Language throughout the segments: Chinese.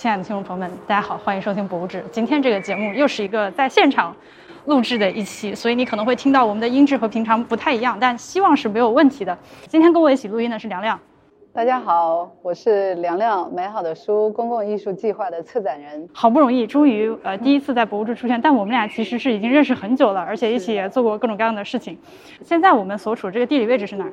亲爱的听众朋友们，大家好，欢迎收听《博物志》。今天这个节目又是一个在现场录制的一期，所以你可能会听到我们的音质和平常不太一样，但希望是没有问题的。今天跟我一起录音的是梁亮。大家好，我是梁亮，美好的书公共艺术计划的策展人。好不容易，终于呃第一次在博物志出现，但我们俩其实是已经认识很久了，而且一起也做过各种各样的事情。现在我们所处的这个地理位置是哪儿？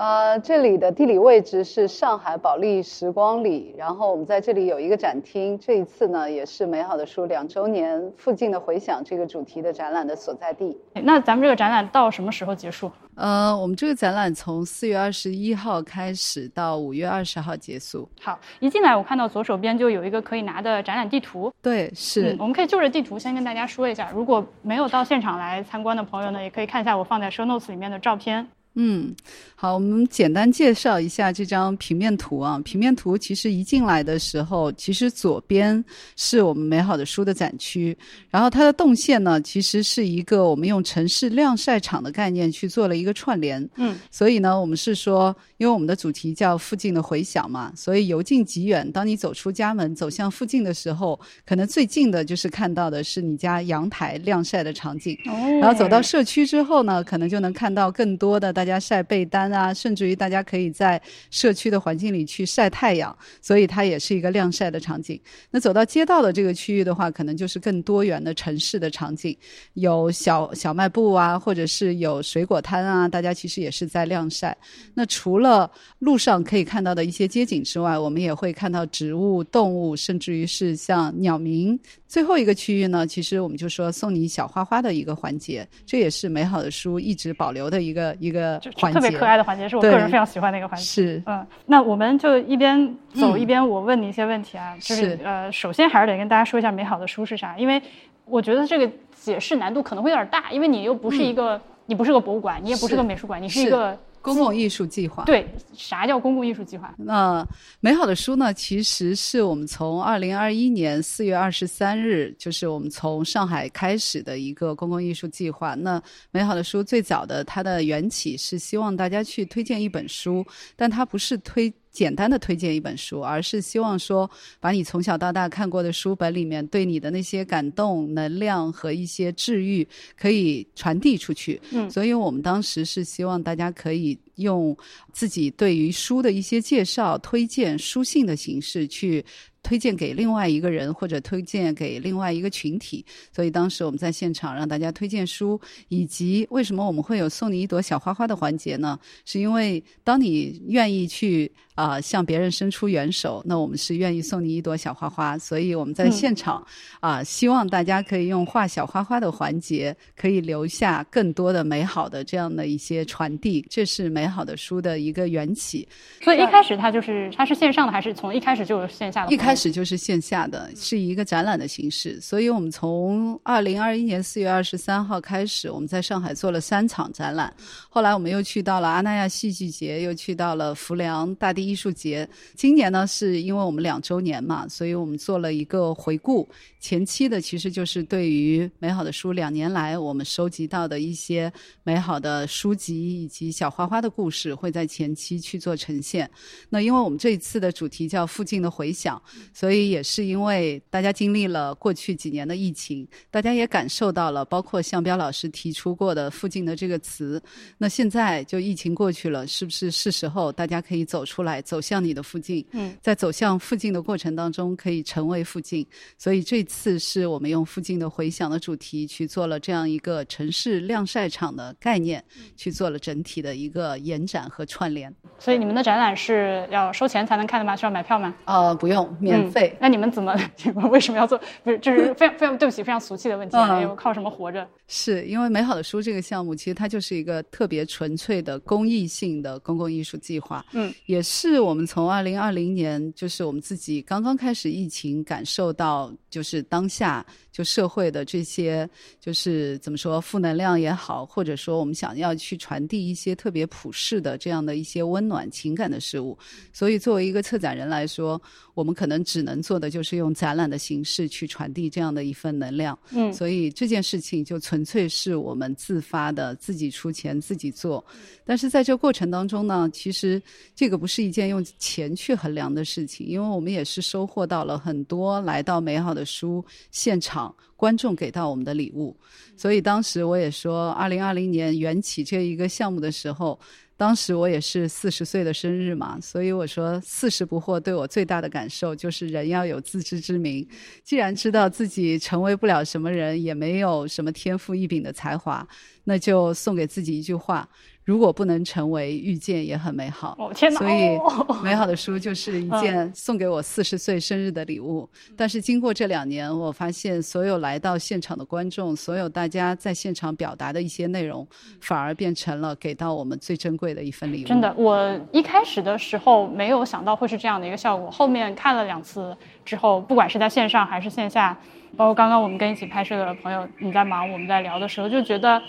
呃，这里的地理位置是上海保利时光里，然后我们在这里有一个展厅。这一次呢，也是美好的书两周年附近的回响这个主题的展览的所在地。那咱们这个展览到什么时候结束？呃，我们这个展览从四月二十一号开始到五月二十号结束。好，一进来我看到左手边就有一个可以拿的展览地图。对，是。我们可以就着地图先跟大家说一下，如果没有到现场来参观的朋友呢，也可以看一下我放在 show notes 里面的照片。嗯，好，我们简单介绍一下这张平面图啊。平面图其实一进来的时候，其实左边是我们美好的书的展区，然后它的动线呢，其实是一个我们用城市晾晒场的概念去做了一个串联。嗯，所以呢，我们是说，因为我们的主题叫附近的回响嘛，所以由近及远，当你走出家门走向附近的时候，可能最近的就是看到的是你家阳台晾晒的场景。哦，然后走到社区之后呢，可能就能看到更多的大家晒被单啊，甚至于大家可以在社区的环境里去晒太阳，所以它也是一个晾晒的场景。那走到街道的这个区域的话，可能就是更多元的城市的场景，有小小卖部啊，或者是有水果摊啊，大家其实也是在晾晒。那除了路上可以看到的一些街景之外，我们也会看到植物、动物，甚至于是像鸟鸣。最后一个区域呢，其实我们就说送你小花花的一个环节，这也是美好的书一直保留的一个一个环节，特别可爱的环节，是我个人非常喜欢的一个环节。是，嗯，那我们就一边走一边我问你一些问题啊，就是呃，首先还是得跟大家说一下美好的书是啥，因为我觉得这个解释难度可能会有点大，因为你又不是一个，你不是个博物馆，你也不是个美术馆，你是一个。公共艺术计划对，啥叫公共艺术计划？那美好的书呢？其实是我们从二零二一年四月二十三日，就是我们从上海开始的一个公共艺术计划。那美好的书最早的它的缘起是希望大家去推荐一本书，但它不是推。简单的推荐一本书，而是希望说，把你从小到大看过的书本里面对你的那些感动、能量和一些治愈，可以传递出去。嗯，所以我们当时是希望大家可以用自己对于书的一些介绍、推荐、书信的形式去。推荐给另外一个人，或者推荐给另外一个群体。所以当时我们在现场让大家推荐书，以及为什么我们会有送你一朵小花花的环节呢？是因为当你愿意去啊向别人伸出援手，那我们是愿意送你一朵小花花。所以我们在现场啊，希望大家可以用画小花花的环节，可以留下更多的美好的这样的一些传递。这是美好的书的一个缘起。所以一开始它就是它是线上的，还是从一开始就有线下的？一开始就是线下的，是一个展览的形式，所以我们从二零二一年四月二十三号开始，我们在上海做了三场展览，后来我们又去到了阿那亚戏剧节，又去到了浮梁大地艺术节。今年呢，是因为我们两周年嘛，所以我们做了一个回顾。前期的其实就是对于美好的书两年来我们收集到的一些美好的书籍以及小花花的故事，会在前期去做呈现。那因为我们这一次的主题叫附近的回响。所以也是因为大家经历了过去几年的疫情，大家也感受到了，包括向彪老师提出过的“附近”的这个词。那现在就疫情过去了，是不是是时候大家可以走出来，走向你的附近？嗯，在走向附近的过程当中，可以成为附近。所以这次是我们用“附近”的回响的主题去做了这样一个城市晾晒场的概念，去做了整体的一个延展和串联。所以你们的展览是要收钱才能看的吗？需要买票吗？呃，不用。免费？那你们怎么？你 们为什么要做？不是，就是非常非常对不起，非常俗气的问题。嗯，靠什么活着？是因为美好的书这个项目，其实它就是一个特别纯粹的公益性的公共艺术计划。嗯，也是我们从二零二零年，就是我们自己刚刚开始疫情，感受到就是当下就社会的这些，就是怎么说负能量也好，或者说我们想要去传递一些特别普世的这样的一些温暖情感的事物。所以作为一个策展人来说，我们可能只能做的就是用展览的形式去传递这样的一份能量。嗯，所以这件事情就纯粹是我们自发的，自己出钱自己做。但是在这过程当中呢，其实这个不是一件用钱去衡量的事情，因为我们也是收获到了很多来到美好的书现场观众给到我们的礼物。所以当时我也说，二零二零年缘起这一个项目的时候。当时我也是四十岁的生日嘛，所以我说四十不惑对我最大的感受就是人要有自知之明。既然知道自己成为不了什么人，也没有什么天赋异禀的才华，那就送给自己一句话。如果不能成为遇见也很美好，哦天哪！所以美好的书就是一件送给我四十岁生日的礼物。但是经过这两年，我发现所有来到现场的观众，所有大家在现场表达的一些内容，反而变成了给到我们最珍贵的一份礼物。真的，我一开始的时候没有想到会是这样的一个效果，后面看了两次之后，不管是在线上还是线下，包括刚刚我们跟一起拍摄的朋友，你在忙，我们在聊的时候，就觉得。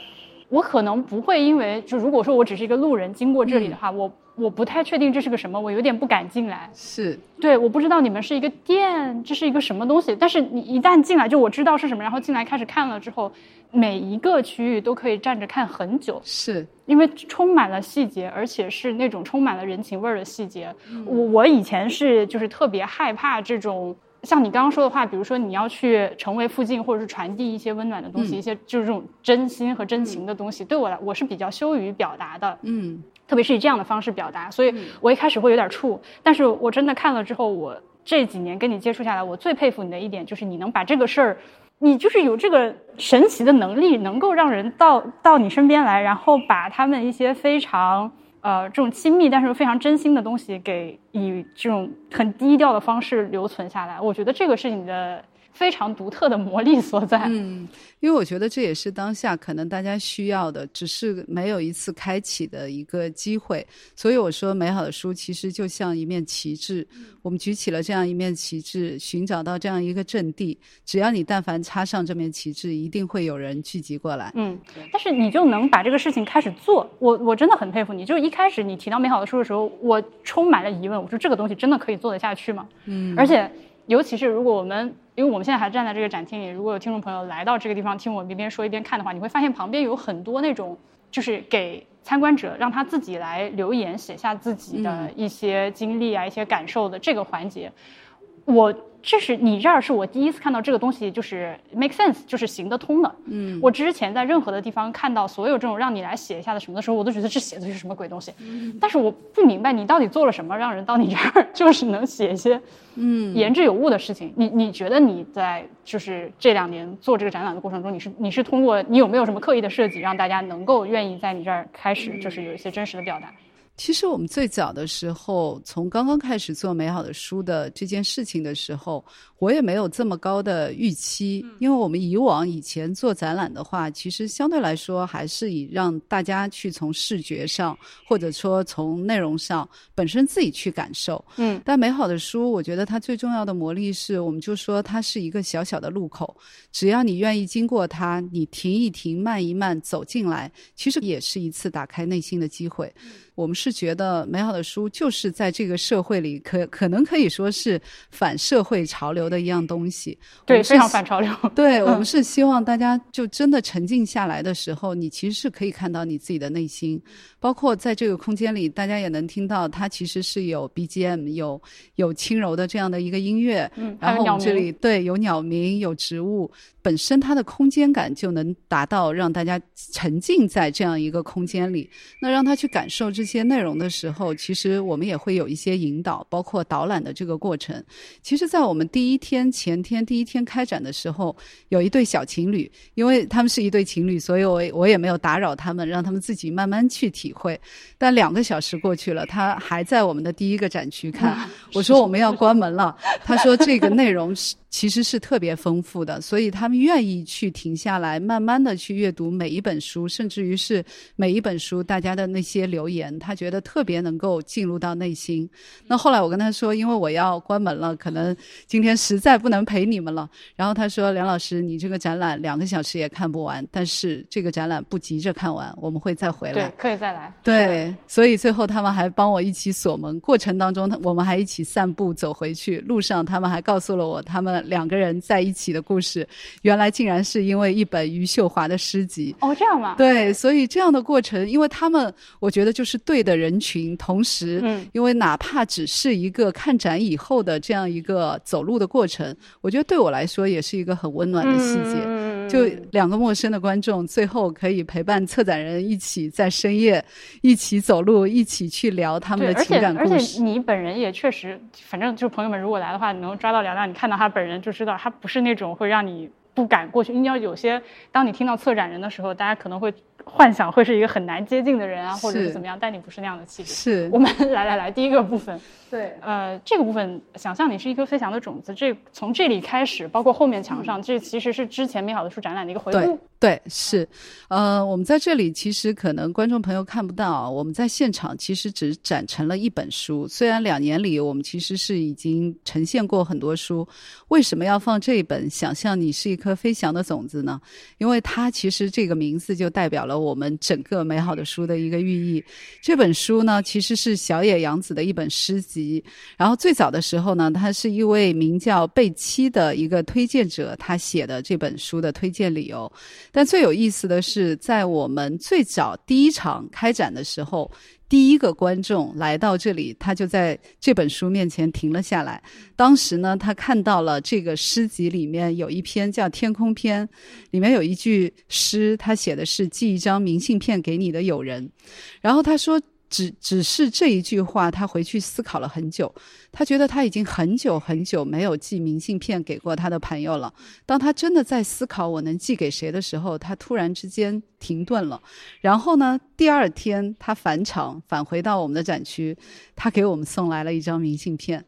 我可能不会因为就如果说我只是一个路人经过这里的话，我我不太确定这是个什么，我有点不敢进来。是对，我不知道你们是一个店，这是一个什么东西。但是你一旦进来，就我知道是什么，然后进来开始看了之后，每一个区域都可以站着看很久。是因为充满了细节，而且是那种充满了人情味儿的细节。我我以前是就是特别害怕这种。像你刚刚说的话，比如说你要去成为附近，或者是传递一些温暖的东西，一些就是这种真心和真情的东西，对我来我是比较羞于表达的，嗯，特别是以这样的方式表达，所以我一开始会有点怵，但是我真的看了之后，我这几年跟你接触下来，我最佩服你的一点就是你能把这个事儿，你就是有这个神奇的能力，能够让人到到你身边来，然后把他们一些非常。呃，这种亲密但是非常真心的东西，给以这种很低调的方式留存下来，我觉得这个是你的。非常独特的魔力所在。嗯，因为我觉得这也是当下可能大家需要的，只是没有一次开启的一个机会。所以我说，美好的书其实就像一面旗帜，我们举起了这样一面旗帜，寻找到这样一个阵地。只要你但凡插上这面旗帜，一定会有人聚集过来。嗯，但是你就能把这个事情开始做，我我真的很佩服你。就是一开始你提到美好的书的时候，我充满了疑问，我说这个东西真的可以做得下去吗？嗯，而且。尤其是如果我们，因为我们现在还站在这个展厅里，如果有听众朋友来到这个地方听我一边说一边看的话，你会发现旁边有很多那种，就是给参观者让他自己来留言写下自己的一些经历啊、一些感受的这个环节，我。这是你这儿是我第一次看到这个东西，就是 make sense，就是行得通的。嗯，我之前在任何的地方看到所有这种让你来写一下的什么的时候，我都觉得这写的是什么鬼东西。嗯，但是我不明白你到底做了什么，让人到你这儿就是能写一些嗯言之有物的事情。你你觉得你在就是这两年做这个展览的过程中，你是你是通过你有没有什么刻意的设计，让大家能够愿意在你这儿开始就是有一些真实的表达？其实我们最早的时候，从刚刚开始做美好的书的这件事情的时候，我也没有这么高的预期，因为我们以往以前做展览的话，其实相对来说还是以让大家去从视觉上，或者说从内容上本身自己去感受。嗯，但美好的书，我觉得它最重要的魔力是，我们就说它是一个小小的路口，只要你愿意经过它，你停一停，慢一慢走进来，其实也是一次打开内心的机会。我们是觉得美好的书就是在这个社会里可可能可以说是反社会潮流的一样东西，对，非常反潮流。对我们是希望大家就真的沉静下来的时候，你其实是可以看到你自己的内心，包括在这个空间里，大家也能听到它其实是有 BGM，有有轻柔的这样的一个音乐，嗯，然后我们这里对有鸟鸣，有植物。本身它的空间感就能达到让大家沉浸在这样一个空间里。那让他去感受这些内容的时候，其实我们也会有一些引导，包括导览的这个过程。其实，在我们第一天前天第一天开展的时候，有一对小情侣，因为他们是一对情侣，所以我我也没有打扰他们，让他们自己慢慢去体会。但两个小时过去了，他还在我们的第一个展区看。我说我们要关门了，他说这个内容是。其实是特别丰富的，所以他们愿意去停下来，慢慢的去阅读每一本书，甚至于是每一本书大家的那些留言。他觉得特别能够进入到内心。那后来我跟他说，因为我要关门了，可能今天实在不能陪你们了。然后他说：“梁老师，你这个展览两个小时也看不完，但是这个展览不急着看完，我们会再回来。”对，可以再来。对，所以最后他们还帮我一起锁门，过程当中我们还一起散步走回去，路上他们还告诉了我他们两个人在一起的故事。原来竟然是因为一本余秀华的诗集。哦，这样吗？对，所以这样的过程，因为他们我觉得就是对的人群，同时，嗯，因为哪怕只是一个看展以后的这样一个走路的过程，我觉得对我来说也是一个很温暖的细节。就两个陌生的观众，最后可以陪伴策展人一起在深夜一起走路，一起去聊他们的情感故事。而且你本人也确实，反正就朋友们如果来的话，你能抓到梁亮，你看到他本人就知道他不是那种会让你不敢过去。你要有些，当你听到策展人的时候，大家可能会。幻想会是一个很难接近的人啊，或者是怎么样？但你不是那样的气质。是我们来来来，第一个部分，对，呃，这个部分，想象你是一颗飞翔的种子。这从这里开始，包括后面墙上，这其实是之前美好的书展览的一个回顾。对，是，呃，我们在这里其实可能观众朋友看不到，我们在现场其实只展成了一本书。虽然两年里我们其实是已经呈现过很多书，为什么要放这一本《想象你是一颗飞翔的种子》呢？因为它其实这个名字就代表了我们整个美好的书的一个寓意。这本书呢，其实是小野洋子的一本诗集。然后最早的时候呢，他是一位名叫贝七的一个推荐者，他写的这本书的推荐理由。但最有意思的是，在我们最早第一场开展的时候，第一个观众来到这里，他就在这本书面前停了下来。当时呢，他看到了这个诗集里面有一篇叫《天空篇》，里面有一句诗，他写的是“寄一张明信片给你的友人”，然后他说。只只是这一句话，他回去思考了很久。他觉得他已经很久很久没有寄明信片给过他的朋友了。当他真的在思考我能寄给谁的时候，他突然之间停顿了。然后呢，第二天他返场返回到我们的展区，他给我们送来了一张明信片。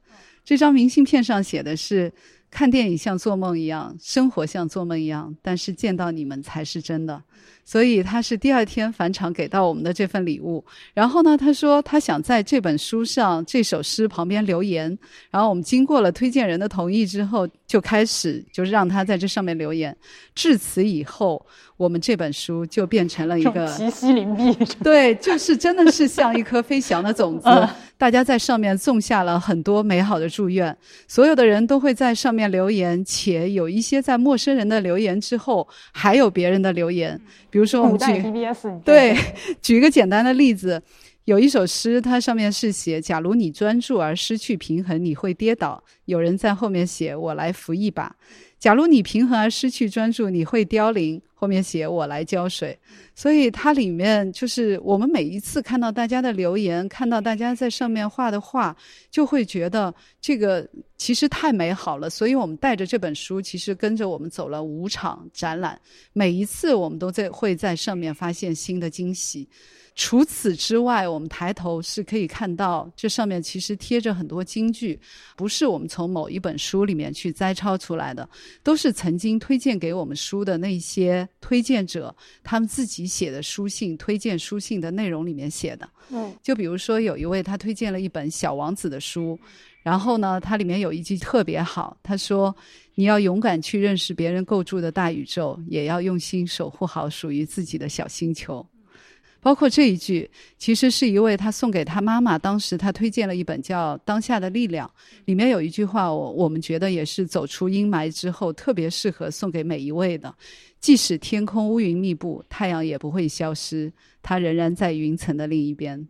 这张明信片上写的是：看电影像做梦一样，生活像做梦一样，但是见到你们才是真的。所以他是第二天返场给到我们的这份礼物。然后呢，他说他想在这本书上这首诗旁边留言。然后我们经过了推荐人的同意之后，就开始就是让他在这上面留言。至此以后，我们这本书就变成了一个奇袭灵璧。对，就是真的是像一颗飞翔的种子。大家在上面种下了很多美好的祝愿。所有的人都会在上面留言，且有一些在陌生人的留言之后，还有别人的留言。比如说，我们举对，举一个简单的例子，有一首诗，它上面是写：“假如你专注而失去平衡，你会跌倒。”有人在后面写：“我来扶一把。”假如你平衡而失去专注，你会凋零。后面写我来浇水，所以它里面就是我们每一次看到大家的留言，看到大家在上面画的画，就会觉得这个其实太美好了。所以我们带着这本书，其实跟着我们走了五场展览，每一次我们都在会在上面发现新的惊喜。除此之外，我们抬头是可以看到，这上面其实贴着很多金句，不是我们从某一本书里面去摘抄出来的，都是曾经推荐给我们书的那些推荐者他们自己写的书信、推荐书信的内容里面写的。嗯，就比如说有一位他推荐了一本《小王子》的书，然后呢，它里面有一句特别好，他说：“你要勇敢去认识别人构筑的大宇宙，也要用心守护好属于自己的小星球。”包括这一句，其实是一位他送给他妈妈，当时他推荐了一本叫《当下的力量》，里面有一句话，我我们觉得也是走出阴霾之后特别适合送给每一位的。即使天空乌云密布，太阳也不会消失，它仍然在云层的另一边。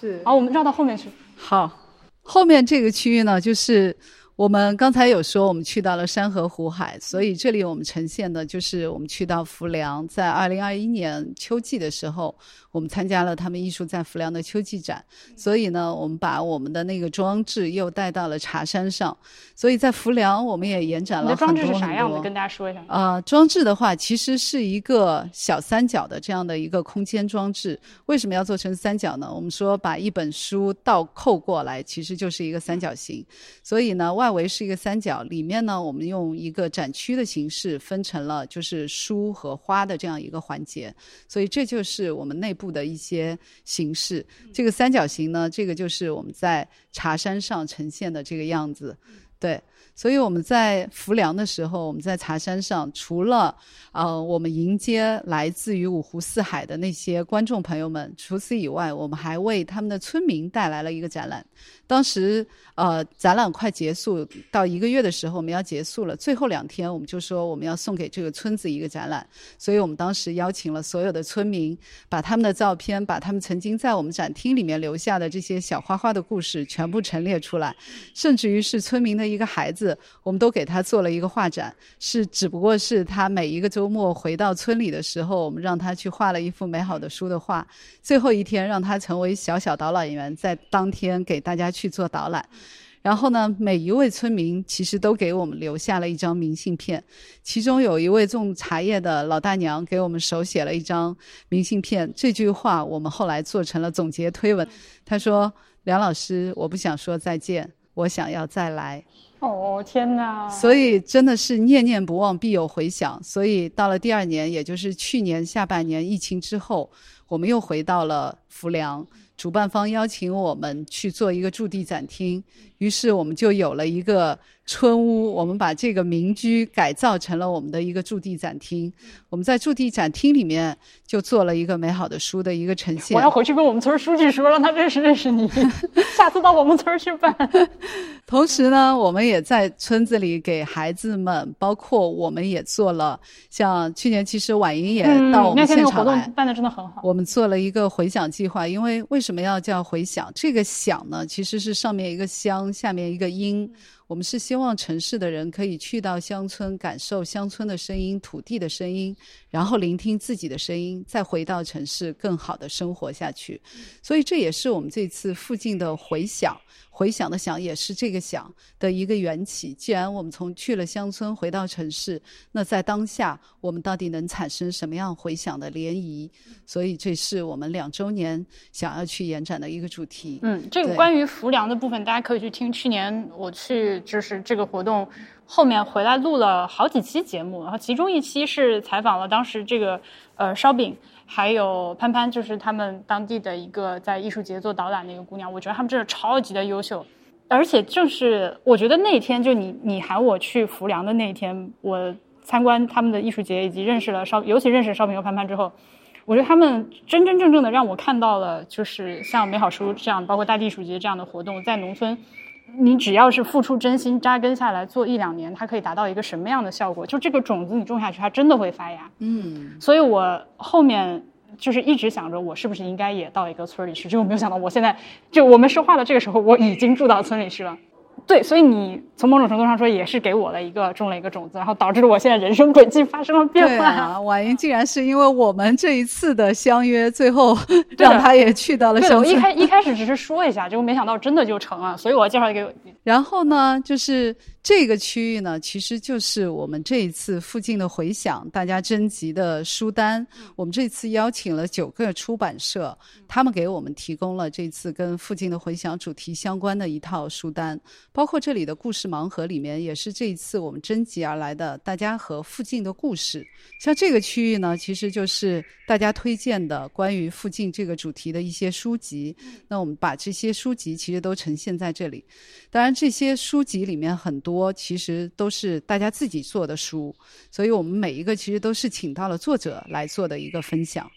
是。好，我们绕到后面去。好，后面这个区域呢，就是。我们刚才有说，我们去到了山河湖海，所以这里我们呈现的就是我们去到浮梁，在二零二一年秋季的时候。我们参加了他们艺术在浮梁的秋季展，所以呢，我们把我们的那个装置又带到了茶山上。所以在浮梁，我们也延展了很多很多。装置是啥样的？跟大家说一下。啊，装置的话，其实是一个小三角的这样的一个空间装置。为什么要做成三角呢？我们说把一本书倒扣过来，其实就是一个三角形。所以呢，外外围是一个三角，里面呢，我们用一个展区的形式分成了就是书和花的这样一个环节，所以这就是我们内部的一些形式。这个三角形呢，这个就是我们在茶山上呈现的这个样子，对。所以我们在浮梁的时候，我们在茶山上，除了呃我们迎接来自于五湖四海的那些观众朋友们，除此以外，我们还为他们的村民带来了一个展览。当时呃展览快结束到一个月的时候，我们要结束了，最后两天我们就说我们要送给这个村子一个展览。所以我们当时邀请了所有的村民，把他们的照片，把他们曾经在我们展厅里面留下的这些小花花的故事全部陈列出来，甚至于是村民的一个孩子。我们都给他做了一个画展，是只不过是他每一个周末回到村里的时候，我们让他去画了一幅美好的书的画。最后一天让他成为小小导览员，在当天给大家去做导览。然后呢，每一位村民其实都给我们留下了一张明信片，其中有一位种茶叶的老大娘给我们手写了一张明信片。这句话我们后来做成了总结推文。他说：“梁老师，我不想说再见，我想要再来。”哦天哪！所以真的是念念不忘必有回响。所以到了第二年，也就是去年下半年疫情之后，我们又回到了浮梁。主办方邀请我们去做一个驻地展厅，于是我们就有了一个。村屋，我们把这个民居改造成了我们的一个驻地展厅。我们在驻地展厅里面就做了一个美好的书的一个呈现。我要回去跟我们村书记说，让他认识认识你，下次到我们村去办。同时呢，我们也在村子里给孩子们，包括我们也做了，像去年其实婉莹也到我们现场来，办的真的很好。我们做了一个回响计划，因为为什么要叫回响？这个响呢，其实是上面一个乡，下面一个音。我们是希望城市的人可以去到乡村，感受乡村的声音、土地的声音，然后聆听自己的声音，再回到城市，更好的生活下去。所以这也是我们这次附近的回响。回响的响也是这个响的一个缘起。既然我们从去了乡村回到城市，那在当下我们到底能产生什么样回响的涟漪？所以这是我们两周年想要去延展的一个主题。嗯，这个关于浮梁的部分，大家可以去听去年我去就是这个活动后面回来录了好几期节目，然后其中一期是采访了当时这个呃烧饼。还有潘潘，就是他们当地的一个在艺术节做导览的一个姑娘，我觉得他们真的超级的优秀，而且正是我觉得那天就你你喊我去浮梁的那一天，我参观他们的艺术节以及认识了烧，尤其认识烧饼和潘潘之后，我觉得他们真真正正的让我看到了，就是像美好书这样，包括大地艺术节这样的活动，在农村。你只要是付出真心扎根下来做一两年，它可以达到一个什么样的效果？就这个种子你种下去，它真的会发芽。嗯，所以我后面就是一直想着，我是不是应该也到一个村里去？结果没有想到，我现在就我们说话的这个时候，我已经住到村里去了。对，所以你从某种程度上说，也是给我了一个种了一个种子，然后导致了我现在人生轨迹发生了变化。啊，婉莹竟然是因为我们这一次的相约，最后让他也去到了乡村。一开一开始只是说一下，结果没想到真的就成了，所以我要介绍一个。然后呢，就是。这个区域呢，其实就是我们这一次附近的回响，大家征集的书单。我们这次邀请了九个出版社，他们给我们提供了这次跟附近的回响主题相关的一套书单，包括这里的故事盲盒里面也是这一次我们征集而来的大家和附近的故事。像这个区域呢，其实就是大家推荐的关于附近这个主题的一些书籍。那我们把这些书籍其实都呈现在这里。当然，这些书籍里面很多。其实都是大家自己做的书，所以我们每一个其实都是请到了作者来做的一个分享。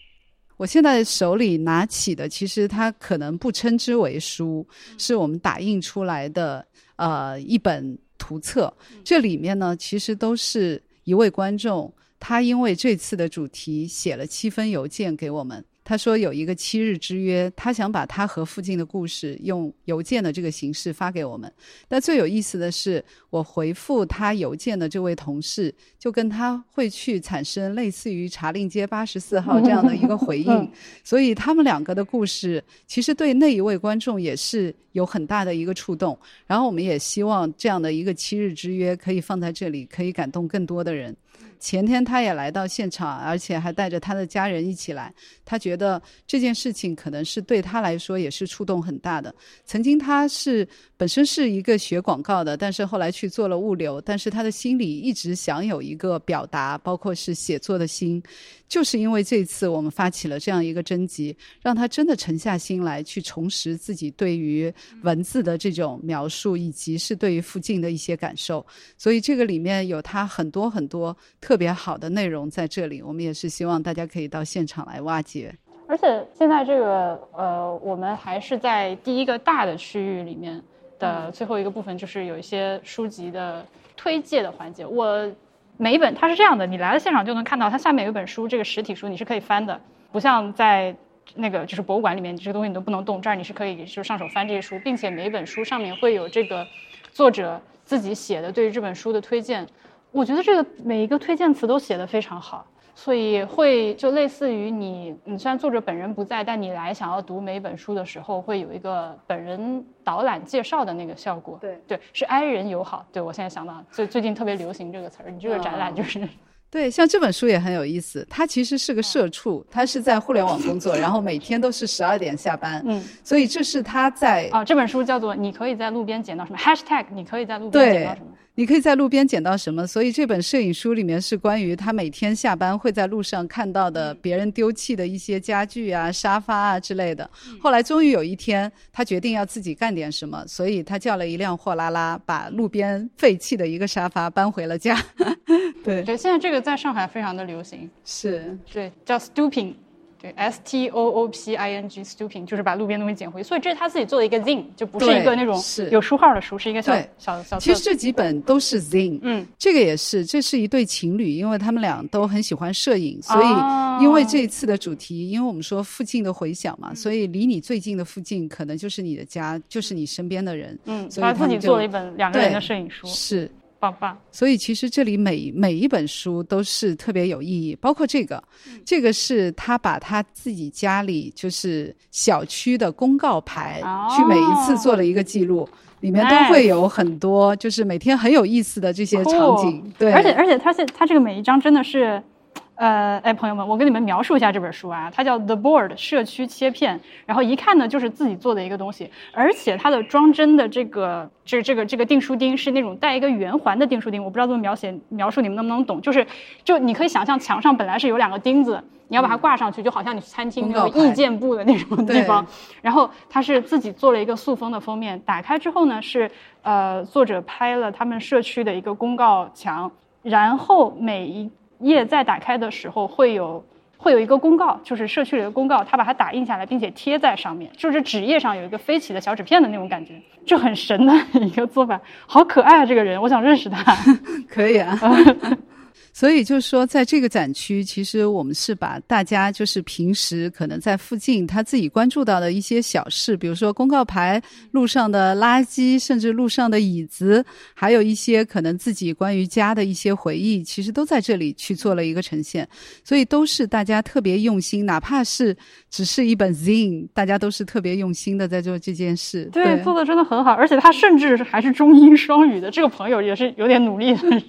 我现在手里拿起的，其实它可能不称之为书，是我们打印出来的呃一本图册。这里面呢，其实都是一位观众，他因为这次的主题写了七封邮件给我们。他说有一个七日之约，他想把他和附近的故事用邮件的这个形式发给我们。但最有意思的是，我回复他邮件的这位同事，就跟他会去产生类似于茶令街八十四号这样的一个回应。所以他们两个的故事，其实对那一位观众也是有很大的一个触动。然后我们也希望这样的一个七日之约可以放在这里，可以感动更多的人。前天他也来到现场，而且还带着他的家人一起来。他觉得这件事情可能是对他来说也是触动很大的。曾经他是本身是一个学广告的，但是后来去做了物流，但是他的心里一直想有一个表达，包括是写作的心。就是因为这次我们发起了这样一个征集，让他真的沉下心来去重拾自己对于文字的这种描述，以及是对于附近的一些感受。所以这个里面有他很多很多特别好的内容在这里，我们也是希望大家可以到现场来挖掘。而且现在这个呃，我们还是在第一个大的区域里面的最后一个部分，就是有一些书籍的推介的环节。我。每一本它是这样的，你来了现场就能看到，它下面有一本书，这个实体书你是可以翻的，不像在那个就是博物馆里面，这个东西你都不能动。这儿你是可以就上手翻这些书，并且每一本书上面会有这个作者自己写的对于这本书的推荐。我觉得这个每一个推荐词都写得非常好。所以会就类似于你，你虽然作者本人不在，但你来想要读每本书的时候，会有一个本人导览介绍的那个效果。对对，是 i 人友好。对我现在想到，最最近特别流行这个词儿。你这个展览就是，对，像这本书也很有意思。他其实是个社畜，他是在互联网工作，然后每天都是十二点下班。嗯，所以这是他在啊，这本书叫做《你可以在路边捡到什么》，#hashtag 你可以在路边捡到什么。你可以在路边捡到什么？所以这本摄影书里面是关于他每天下班会在路上看到的别人丢弃的一些家具啊、沙发啊之类的。后来终于有一天，他决定要自己干点什么，所以他叫了一辆货拉拉，把路边废弃的一个沙发搬回了家。对，对，现在这个在上海非常的流行。是，对，叫 stooping。对，S T O O P I N G stooping 就是把路边东西捡回，所以这是他自己做的一个 zine，就不是一个那种有书号的书，是一个小小小。其实这几本都是 zine，嗯，这个也是，这是一对情侣，因为他们俩都很喜欢摄影，所以因为这一次的主题，因为我们说附近的回响嘛，所以离你最近的附近可能就是你的家，就是你身边的人，嗯，所以他自己做了一本两个人的摄影书，是。棒棒！所以其实这里每每一本书都是特别有意义，包括这个，这个是他把他自己家里就是小区的公告牌去每一次做了一个记录，里面都会有很多就是每天很有意思的这些场景。对，而且而且他现他这个每一张真的是。呃，哎，朋友们，我跟你们描述一下这本书啊，它叫《The Board》社区切片，然后一看呢就是自己做的一个东西，而且它的装帧的这个这这个这个订书钉是那种带一个圆环的订书钉，我不知道怎么描写描述，你们能不能懂？就是就你可以想象墙上本来是有两个钉子，你要把它挂上去，就好像你去餐厅那个意见部的那种 地方，然后它是自己做了一个塑封的封面，打开之后呢是呃作者拍了他们社区的一个公告墙，然后每一。页在打开的时候会有会有一个公告，就是社区里的公告，他把它打印下来，并且贴在上面，就是纸页上有一个飞起的小纸片的那种感觉，就很神的一个做法，好可爱啊！这个人，我想认识他，可以啊。所以就是说，在这个展区，其实我们是把大家就是平时可能在附近他自己关注到的一些小事，比如说公告牌、路上的垃圾，甚至路上的椅子，还有一些可能自己关于家的一些回忆，其实都在这里去做了一个呈现。所以都是大家特别用心，哪怕是只是一本 zine，大家都是特别用心的在做这件事。对，做的真的很好，而且他甚至还是中英双语的。这个朋友也是有点努力的。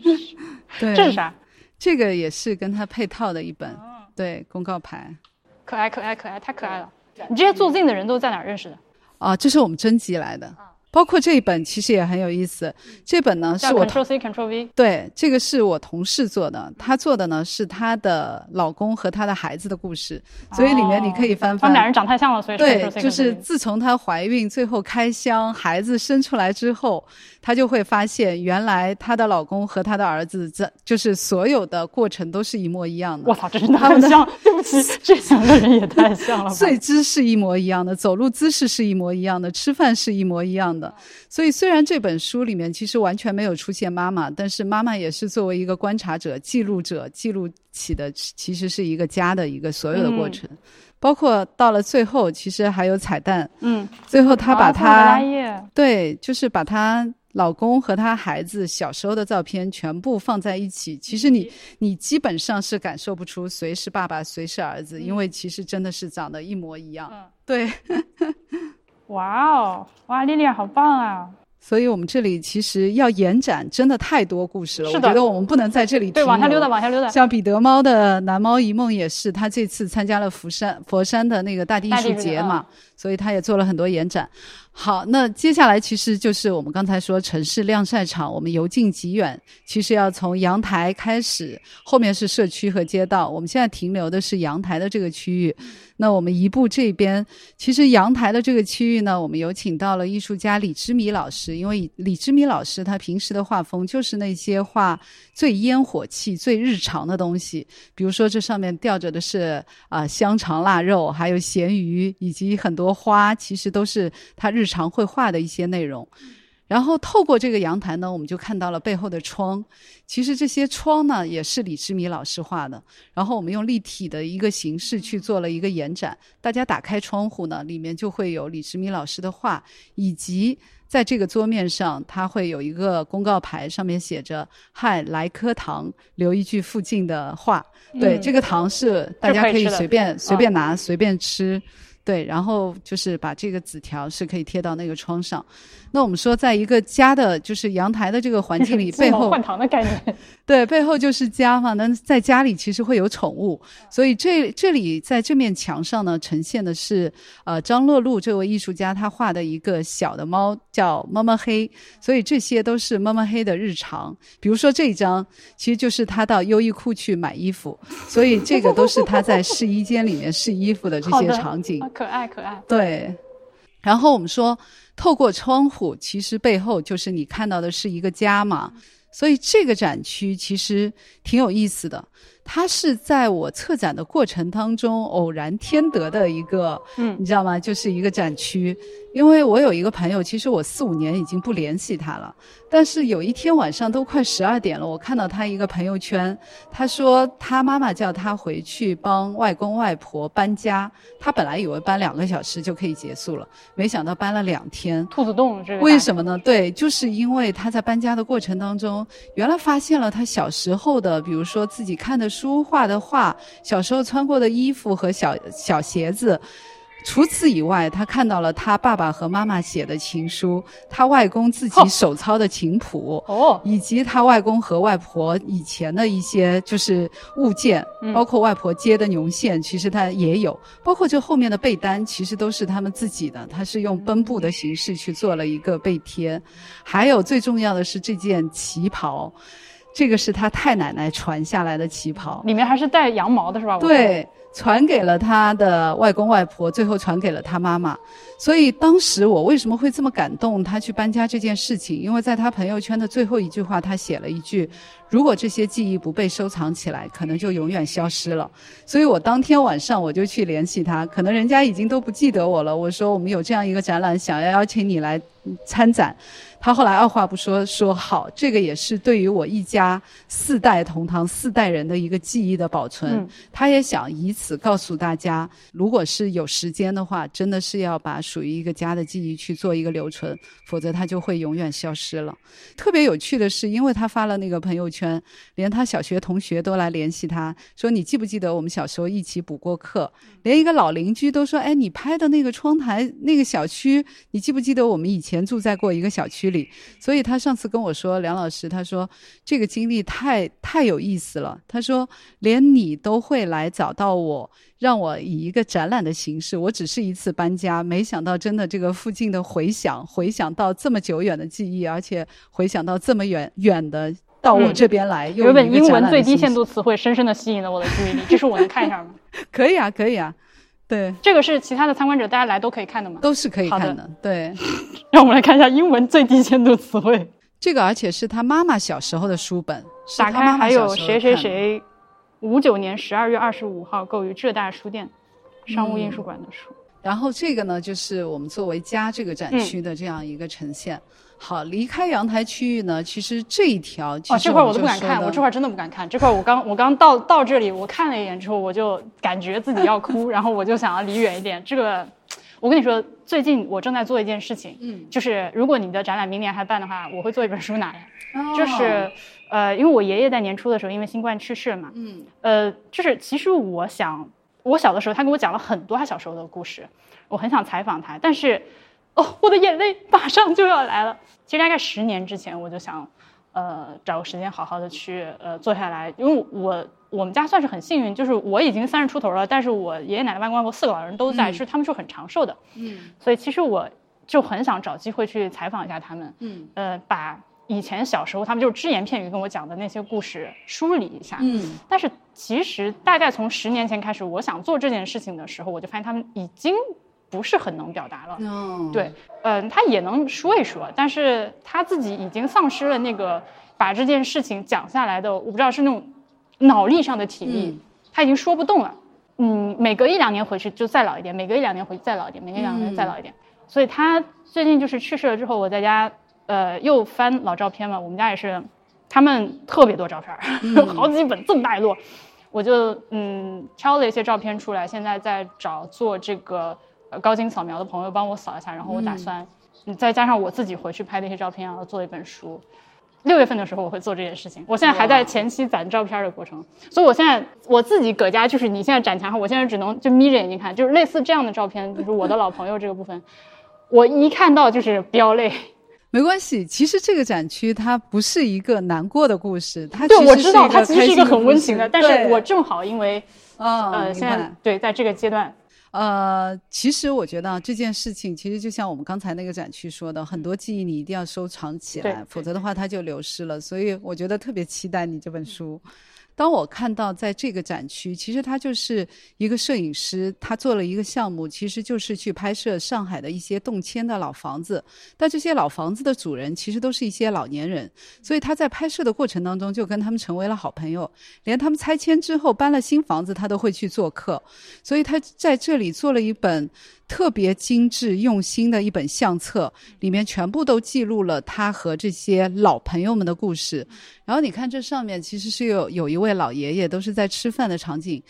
对，这是啥？这个也是跟他配套的一本，对公告牌，可爱可爱可爱，太可爱了！你这些做 z 的人都在哪儿认识的？啊，这是我们征集来的。包括这一本其实也很有意思，这本呢是我 Ctrl C Ctrl V，对，这个是我同事做的，他做的呢是他的老公和他的孩子的故事，所以里面你可以翻翻。他们俩人长太像了，所以对，就是自从她怀孕最后开箱，孩子生出来之后，她就会发现原来她的老公和她的儿子在就是所有的过程都是一模一样的。我操，真的很像！对不起，这两个人也太像了。睡姿是一模一样的，走路姿势是一模一样的，吃饭是一模一样的。的，所以虽然这本书里面其实完全没有出现妈妈，但是妈妈也是作为一个观察者、记录者记录起的，其实是一个家的一个所有的过程，包括到了最后，其实还有彩蛋。嗯，最后她把她对，就是把她老公和她孩子小时候的照片全部放在一起。其实你你基本上是感受不出谁是爸爸谁是儿子，因为其实真的是长得一模一样。对。哇哦，哇，丽丽好棒啊！所以我们这里其实要延展，真的太多故事了。是的，我觉得我们不能在这里对往下溜达，往下溜达。像彼得猫的蓝猫一梦也是，他这次参加了佛山佛山的那个大地艺术节嘛，所以他也做了很多延展。好，那接下来其实就是我们刚才说城市晾晒场，我们由近及远，其实要从阳台开始，后面是社区和街道。我们现在停留的是阳台的这个区域。那我们移步这边，其实阳台的这个区域呢，我们有请到了艺术家李之米老师，因为李之米老师他平时的画风就是那些画最烟火气、最日常的东西，比如说这上面吊着的是啊香肠、腊肉，还有咸鱼，以及很多花，其实都是他日常绘画的一些内容。然后透过这个阳台呢，我们就看到了背后的窗。其实这些窗呢，也是李志米老师画的。然后我们用立体的一个形式去做了一个延展。大家打开窗户呢，里面就会有李志米老师的画，以及在这个桌面上，它会有一个公告牌，上面写着“嗨，来颗糖，留一句附近的话”。对，这个糖是大家可以随便 随便拿，随便吃。对，然后就是把这个纸条是可以贴到那个窗上。那我们说，在一个家的，就是阳台的这个环境里，背后换糖的概念，对，背后就是家嘛。那在家里其实会有宠物，所以这这里在这面墙上呢，呈现的是呃张乐路这位艺术家他画的一个小的猫，叫么么黑。所以这些都是么么黑的日常。比如说这一张，其实就是他到优衣库去买衣服，所以这个都是他在试衣间里面试衣服的这些场景。可爱可爱。对，然后我们说。透过窗户，其实背后就是你看到的是一个家嘛，所以这个展区其实挺有意思的。它是在我策展的过程当中偶然添得的一个，嗯，你知道吗？就是一个展区。因为我有一个朋友，其实我四五年已经不联系他了。但是有一天晚上都快十二点了，我看到他一个朋友圈，他说他妈妈叫他回去帮外公外婆搬家。他本来以为搬两个小时就可以结束了，没想到搬了两天。兔子洞这个。为什么呢？对，就是因为他在搬家的过程当中，原来发现了他小时候的，比如说自己看的书、画的画，小时候穿过的衣服和小小鞋子。除此以外，他看到了他爸爸和妈妈写的情书，他外公自己手抄的琴谱，哦，以及他外公和外婆以前的一些就是物件，包括外婆接的牛线，其实他也有，包括这后面的被单，其实都是他们自己的，他是用绷布的形式去做了一个被贴，还有最重要的是这件旗袍，这个是他太奶奶传下来的旗袍，里面还是带羊毛的是吧？对。传给了他的外公外婆，最后传给了他妈妈。所以当时我为什么会这么感动？他去搬家这件事情，因为在他朋友圈的最后一句话，他写了一句：“如果这些记忆不被收藏起来，可能就永远消失了。”所以我当天晚上我就去联系他，可能人家已经都不记得我了。我说我们有这样一个展览，想要邀请你来参展。他后来二话不说说好，这个也是对于我一家四代同堂四代人的一个记忆的保存。他也想以此告诉大家，如果是有时间的话，真的是要把属于一个家的记忆去做一个留存，否则它就会永远消失了。特别有趣的是，因为他发了那个朋友圈，连他小学同学都来联系他说：“你记不记得我们小时候一起补过课？”连一个老邻居都说：“哎，你拍的那个窗台那个小区，你记不记得我们以前住在过一个小区？”里，所以他上次跟我说，梁老师，他说这个经历太太有意思了。他说，连你都会来找到我，让我以一个展览的形式。我只是一次搬家，没想到真的这个附近的回响，回想到这么久远的记忆，而且回想到这么远远的到我这边来。有本英文最低限度词汇深深的吸引了我的注意力，这是我能看一下吗？可以啊，可以啊。对，这个是其他的参观者，大家来都可以看的吗？都是可以看的。对，让我们来看一下英文最低限度词汇。这个而且是他妈妈小时候的书本，打开还有谁谁谁，五九年十二月二十五号购于浙大书店商务印书馆的书。然后这个呢，就是我们作为家这个展区的这样一个呈现。好，离开阳台区域呢，其实这一条哦，这块我都不敢看，我这块真的不敢看。这块我刚我刚到到这里，我看了一眼之后，我就感觉自己要哭，然后我就想要离远一点。这个，我跟你说，最近我正在做一件事情，嗯，就是如果你的展览明年还办的话，我会做一本书拿来。就是，呃，因为我爷爷在年初的时候因为新冠去世了嘛，嗯，呃，就是其实我想，我小的时候他跟我讲了很多他小时候的故事，我很想采访他，但是。哦，我的眼泪马上就要来了。其实大概十年之前，我就想，呃，找个时间好好的去呃坐下来，因为我我们家算是很幸运，就是我已经三十出头了，但是我爷爷奶奶、外公外婆四个老人都在，是他们是很长寿的，嗯，所以其实我就很想找机会去采访一下他们，嗯，呃，把。以前小时候，他们就是只言片语跟我讲的那些故事梳理一下。嗯，但是其实大概从十年前开始，我想做这件事情的时候，我就发现他们已经不是很能表达了。哦，对，嗯，他也能说一说，但是他自己已经丧失了那个把这件事情讲下来的，我不知道是那种脑力上的体力，他已经说不动了。嗯，每隔一两年回去就再老一点，每隔一两年回去再老一点，每隔一两年再老一点。所以他最近就是去世了之后，我在家。呃，又翻老照片嘛，我们家也是，他们特别多照片，好几本这么大一摞，我就嗯挑了一些照片出来，现在在找做这个呃高精扫描的朋友帮我扫一下，然后我打算，再加上我自己回去拍的一些照片，然后做一本书。六月份的时候我会做这件事情，我现在还在前期攒照片的过程，所以我现在我自己搁家就是你现在展墙上，我现在只能就眯着眼睛看，就是类似这样的照片，就是我的老朋友这个部分，我一看到就是飙泪。没关系，其实这个展区它不是一个难过的故事，它对我知道它其实是一个很温情的，但是我正好因为呃现在对在这个阶段，呃，其实我觉得这件事情其实就像我们刚才那个展区说的，很多记忆你一定要收藏起来，否则的话它就流失了。所以我觉得特别期待你这本书。当我看到在这个展区，其实他就是一个摄影师，他做了一个项目，其实就是去拍摄上海的一些动迁的老房子。但这些老房子的主人其实都是一些老年人，所以他在拍摄的过程当中就跟他们成为了好朋友，连他们拆迁之后搬了新房子，他都会去做客。所以他在这里做了一本。特别精致用心的一本相册，里面全部都记录了他和这些老朋友们的故事。然后你看这上面，其实是有有一位老爷爷，都是在吃饭的场景。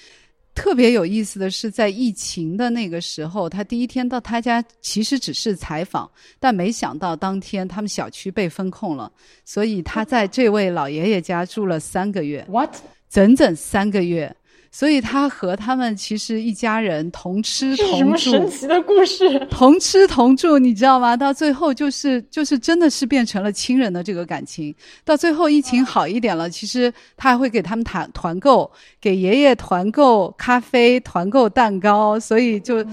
特别有意思的是，在疫情的那个时候，他第一天到他家，其实只是采访，但没想到当天他们小区被封控了，所以他在这位老爷爷家住了三个月。What？整整三个月。所以他和他们其实一家人同吃同住，什么神奇的故事？同吃同住，你知道吗？到最后就是就是真的是变成了亲人的这个感情。到最后疫情好一点了，其实他还会给他们团团购，给爷爷团购咖啡、团购蛋糕。所以就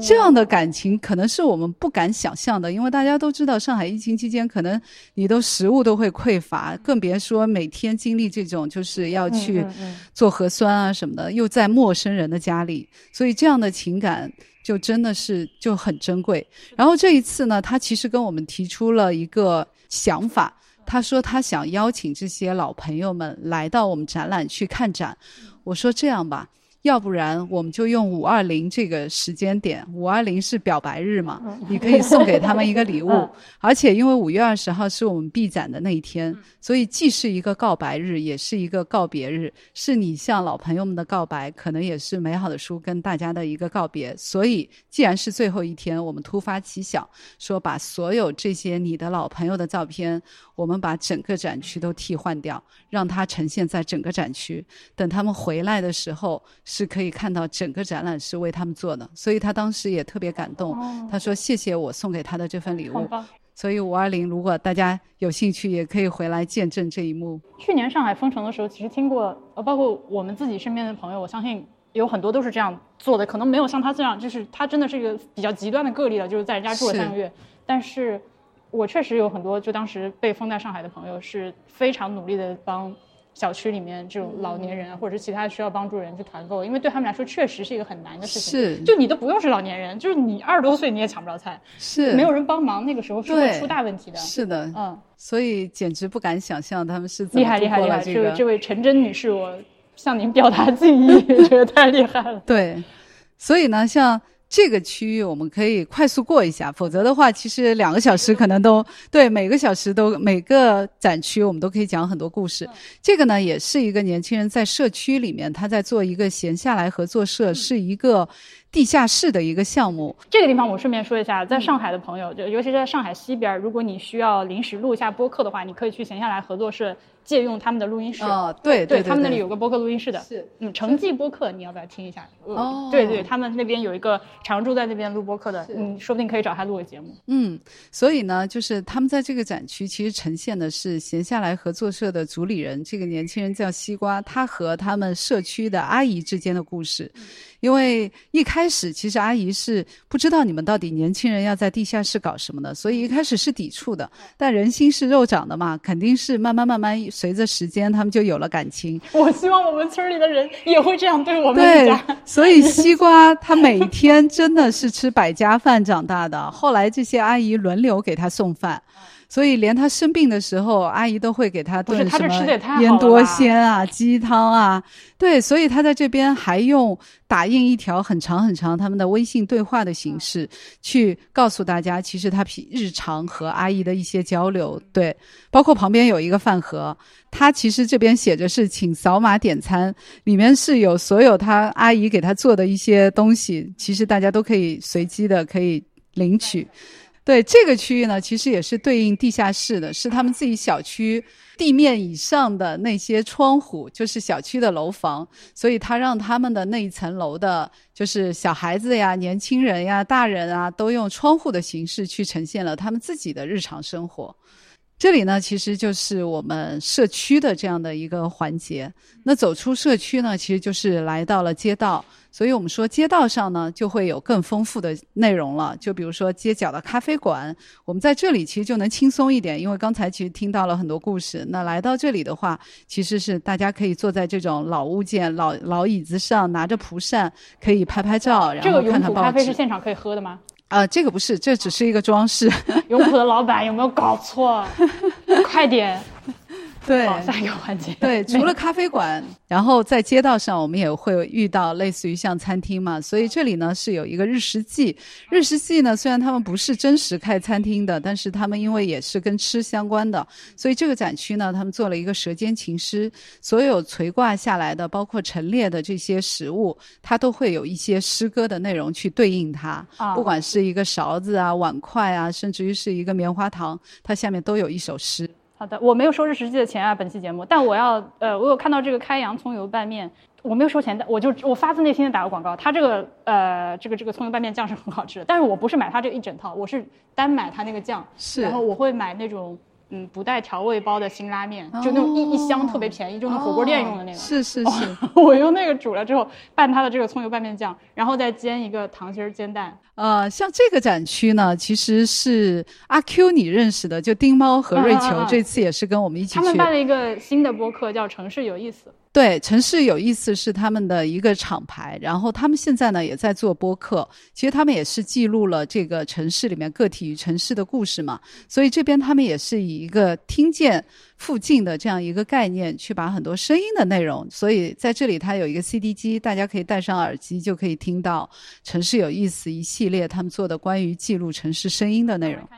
这样的感情，可能是我们不敢想象的。因为大家都知道，上海疫情期间，可能你都食物都会匮乏，更别说每天经历这种就是要去做核酸啊什么的。又在陌生人的家里，所以这样的情感就真的是就很珍贵。然后这一次呢，他其实跟我们提出了一个想法，他说他想邀请这些老朋友们来到我们展览去看展。我说这样吧。要不然我们就用五二零这个时间点，五二零是表白日嘛，你可以送给他们一个礼物，而且因为五月二十号是我们闭展的那一天，所以既是一个告白日，也是一个告别日，是你向老朋友们的告白，可能也是美好的书跟大家的一个告别。所以既然是最后一天，我们突发奇想，说把所有这些你的老朋友的照片，我们把整个展区都替换掉，让它呈现在整个展区，等他们回来的时候。是可以看到整个展览是为他们做的，所以他当时也特别感动。他说：“谢谢我送给他的这份礼物。”所以五二零，如果大家有兴趣，也可以回来见证这一幕。去年上海封城的时候，其实听过，呃，包括我们自己身边的朋友，我相信有很多都是这样做的，可能没有像他这样，就是他真的是一个比较极端的个例了，就是在人家住了三个月。但是我确实有很多就当时被封在上海的朋友，是非常努力的帮。小区里面这种老年人或者是其他需要帮助人去团购，因为对他们来说确实是一个很难的事情。是，就你都不用是老年人，就是你二十多岁你也抢不着菜，是，没有人帮忙，那个时候是会出大问题的。是的，嗯，所以简直不敢想象他们是怎么厉害厉害厉害！这位这位陈真女士，我向您表达 敬意，觉得太厉害了。对，所以呢，像。这个区域我们可以快速过一下，否则的话，其实两个小时可能都对每个小时都每个展区我们都可以讲很多故事。这个呢，也是一个年轻人在社区里面他在做一个闲下来合作社，是一个地下室的一个项目。这个地方我顺便说一下，在上海的朋友，就尤其是在上海西边，如果你需要临时录一下播客的话，你可以去闲下来合作社。借用他们的录音室哦，对对，他们那里有个播客录音室的，是嗯，成绩播客，你要不要听一下？哦，对对，他们那边有一个常驻在那边录播客的，嗯，说不定可以找他录个节目。嗯，所以呢，就是他们在这个展区其实呈现的是闲下来合作社的主理人，这个年轻人叫西瓜，他和他们社区的阿姨之间的故事。因为一开始其实阿姨是不知道你们到底年轻人要在地下室搞什么的，所以一开始是抵触的。但人心是肉长的嘛，肯定是慢慢慢慢随着时间，他们就有了感情。我希望我们村里的人也会这样对我们对，所以西瓜他每天真的是吃百家饭长大的。后来这些阿姨轮流给他送饭。所以连他生病的时候，阿姨都会给他炖什么腌多鲜啊、鸡汤啊。对，所以他在这边还用打印一条很长很长他们的微信对话的形式，去告诉大家，其实他平日常和阿姨的一些交流。对，包括旁边有一个饭盒，他其实这边写着是请扫码点餐，里面是有所有他阿姨给他做的一些东西，其实大家都可以随机的可以领取。对这个区域呢，其实也是对应地下室的，是他们自己小区地面以上的那些窗户，就是小区的楼房，所以他让他们的那一层楼的，就是小孩子呀、年轻人呀、大人啊，都用窗户的形式去呈现了他们自己的日常生活。这里呢，其实就是我们社区的这样的一个环节。那走出社区呢，其实就是来到了街道。所以我们说，街道上呢就会有更丰富的内容了。就比如说街角的咖啡馆，我们在这里其实就能轻松一点，因为刚才其实听到了很多故事。那来到这里的话，其实是大家可以坐在这种老物件、老老椅子上，拿着蒲扇，可以拍拍照，然后看看报纸。咖啡是现场可以喝的吗？啊，这个不是，这只是一个装饰。永普的老板有没有搞错？快点！对，下一个环节。对，除了咖啡馆，然后在街道上，我们也会遇到类似于像餐厅嘛。所以这里呢是有一个日食记。日食记呢，虽然他们不是真实开餐厅的，但是他们因为也是跟吃相关的，所以这个展区呢，他们做了一个舌尖情诗。所有垂挂下来的，包括陈列的这些食物，它都会有一些诗歌的内容去对应它。啊，不管是一个勺子啊、碗筷啊，甚至于是一个棉花糖，它下面都有一首诗。好的，我没有收这实际的钱啊，本期节目，但我要，呃，我有看到这个开阳葱油拌面，我没有收钱，但我就我发自内心的打个广告，它这个，呃，这个这个葱油拌面酱是很好吃的，但是我不是买它这一整套，我是单买它那个酱，是，然后我会买那种。嗯，不带调味包的辛拉面，就那种一一箱特别便宜，就那火锅店用的那个。是是是，我用那个煮了之后拌它的这个葱油拌面酱，然后再煎一个糖心煎蛋。呃，像这个展区呢，其实是阿 Q 你认识的，就丁猫和瑞秋，这次也是跟我们一起去。他们办了一个新的播客，叫《城市有意思》。对，城市有意思是他们的一个厂牌，然后他们现在呢也在做播客。其实他们也是记录了这个城市里面个体与城市的故事嘛。所以这边他们也是以一个听见附近的这样一个概念，去把很多声音的内容。所以在这里它有一个 CD 机，大家可以戴上耳机就可以听到城市有意思一系列他们做的关于记录城市声音的内容。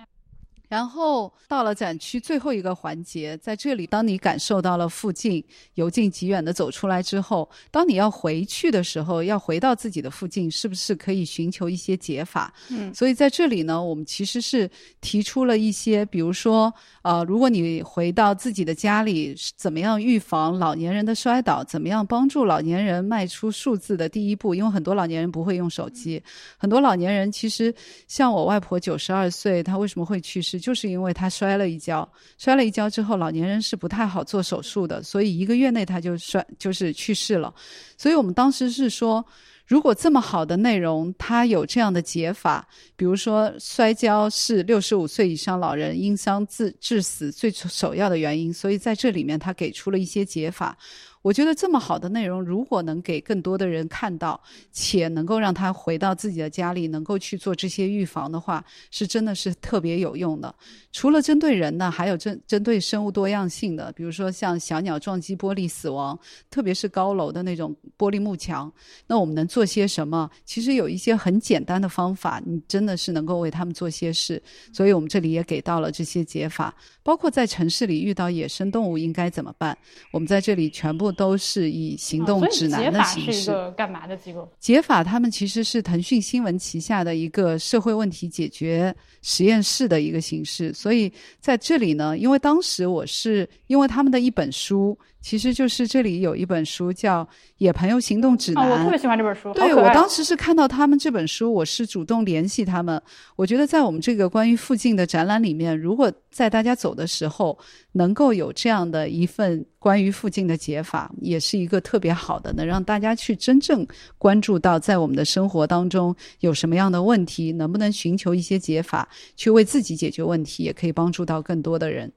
然后到了展区最后一个环节，在这里，当你感受到了附近由近及远的走出来之后，当你要回去的时候，要回到自己的附近，是不是可以寻求一些解法？嗯，所以在这里呢，我们其实是提出了一些，比如说，呃，如果你回到自己的家里，怎么样预防老年人的摔倒？怎么样帮助老年人迈出数字的第一步？因为很多老年人不会用手机，很多老年人其实像我外婆九十二岁，她为什么会去世？就是因为他摔了一跤，摔了一跤之后，老年人是不太好做手术的，所以一个月内他就摔，就是去世了。所以我们当时是说，如果这么好的内容，他有这样的解法，比如说摔跤是六十五岁以上老人因伤致致死最首要的原因，所以在这里面他给出了一些解法。我觉得这么好的内容，如果能给更多的人看到，且能够让他回到自己的家里，能够去做这些预防的话，是真的是特别有用的。除了针对人呢，还有针针对生物多样性的，比如说像小鸟撞击玻璃死亡，特别是高楼的那种玻璃幕墙，那我们能做些什么？其实有一些很简单的方法，你真的是能够为他们做些事。所以我们这里也给到了这些解法，包括在城市里遇到野生动物应该怎么办，我们在这里全部。都是以行动指南的形式。是一个干嘛的机构？解法他们其实是腾讯新闻旗下的一个社会问题解决实验室的一个形式。所以在这里呢，因为当时我是因为他们的一本书。其实就是这里有一本书叫《野朋友行动指南》，我特别喜欢这本书。对我当时是看到他们这本书，我是主动联系他们。我觉得在我们这个关于附近的展览里面，如果在大家走的时候能够有这样的一份关于附近的解法，也是一个特别好的，能让大家去真正关注到在我们的生活当中有什么样的问题，能不能寻求一些解法，去为自己解决问题，也可以帮助到更多的人。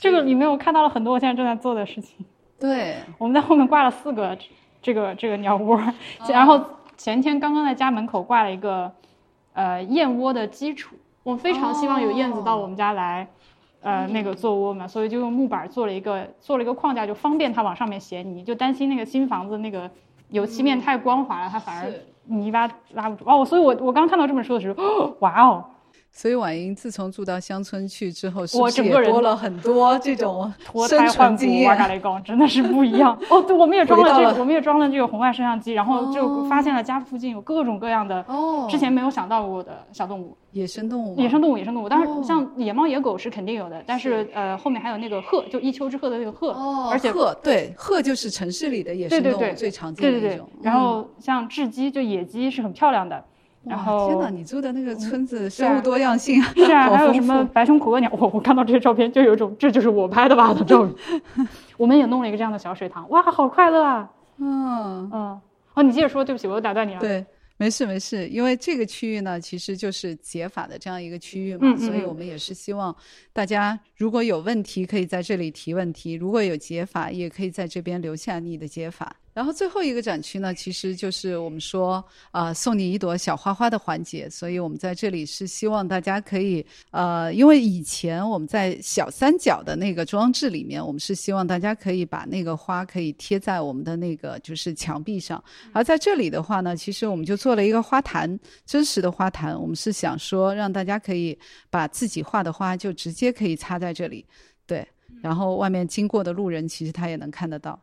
这个里面我看到了很多我现在正在做的事情。对，我们在后面挂了四个这个这个鸟窝，然后前天刚刚在家门口挂了一个呃燕窝的基础。我非常希望有燕子到我们家来，呃那个做窝嘛，所以就用木板做了一个做了一个框架，就方便它往上面衔泥。就担心那个新房子那个油漆面太光滑了，它反而泥巴拉不住。哦，所以我我刚看到这本书的时候，哇哦！所以婉莹自从住到乡村去之后，是不是也多了很多这种脱胎换骨？哇嘎雷公真的是不一样 哦！对，我们也装了这个，我们也装了这个红外摄像机，然后就发现了家附近有各种各样的哦，之前没有想到过的小动物，野生动物，野生动物，野生动物。当然，像野猫、野狗是肯定有的，但是呃，后面还有那个鹤，就一丘之貉的那个鹤，哦，而且鹤对鹤就是城市里的野生动物最常见的一种。然后像雉鸡，就野鸡是很漂亮的。然后天哪，你住的那个村子生物多样性是啊，还有什么白胸苦恶鸟？我我看到这些照片就有一种这就是我拍的吧的照片。我们也弄了一个这样的小水塘，哇，好快乐啊！嗯嗯，哦，你接着说，对不起，我又打断你了。对。没事没事，因为这个区域呢，其实就是解法的这样一个区域嘛，所以我们也是希望大家如果有问题可以在这里提问题，如果有解法也可以在这边留下你的解法。然后最后一个展区呢，其实就是我们说啊送你一朵小花花的环节，所以我们在这里是希望大家可以呃，因为以前我们在小三角的那个装置里面，我们是希望大家可以把那个花可以贴在我们的那个就是墙壁上，而在这里的话呢，其实我们就做了一个花坛，真实的花坛，我们是想说让大家可以把自己画的花就直接可以插在这里，对，然后外面经过的路人其实他也能看得到。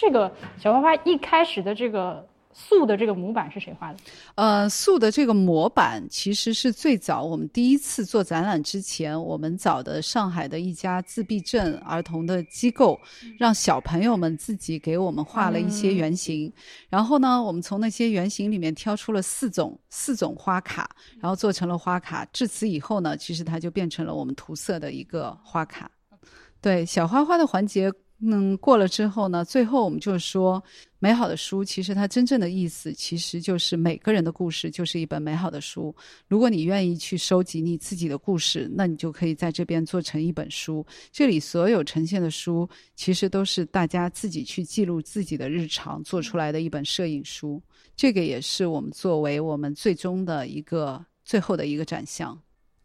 这个小花花一开始的这个素的这个模板是谁画的？呃，素的这个模板其实是最早我们第一次做展览之前，我们找的上海的一家自闭症儿童的机构，让小朋友们自己给我们画了一些原型。然后呢，我们从那些原型里面挑出了四种四种花卡，然后做成了花卡。至此以后呢，其实它就变成了我们涂色的一个花卡。对，小花花的环节。嗯，过了之后呢，最后我们就说，美好的书其实它真正的意思，其实就是每个人的故事就是一本美好的书。如果你愿意去收集你自己的故事，那你就可以在这边做成一本书。这里所有呈现的书，其实都是大家自己去记录自己的日常做出来的一本摄影书。这个也是我们作为我们最终的一个最后的一个展项。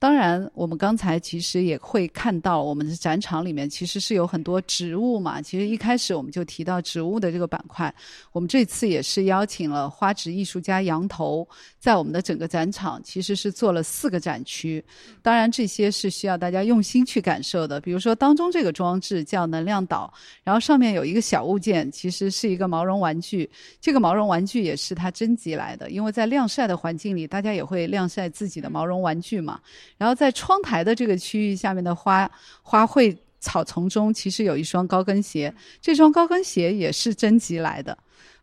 当然，我们刚才其实也会看到，我们的展场里面其实是有很多植物嘛。其实一开始我们就提到植物的这个板块，我们这次也是邀请了花植艺术家杨头，在我们的整个展场其实是做了四个展区。当然，这些是需要大家用心去感受的。比如说，当中这个装置叫能量岛，然后上面有一个小物件，其实是一个毛绒玩具。这个毛绒玩具也是他征集来的，因为在晾晒的环境里，大家也会晾晒自己的毛绒玩具嘛。然后在窗台的这个区域下面的花花卉草丛中，其实有一双高跟鞋，这双高跟鞋也是征集来的。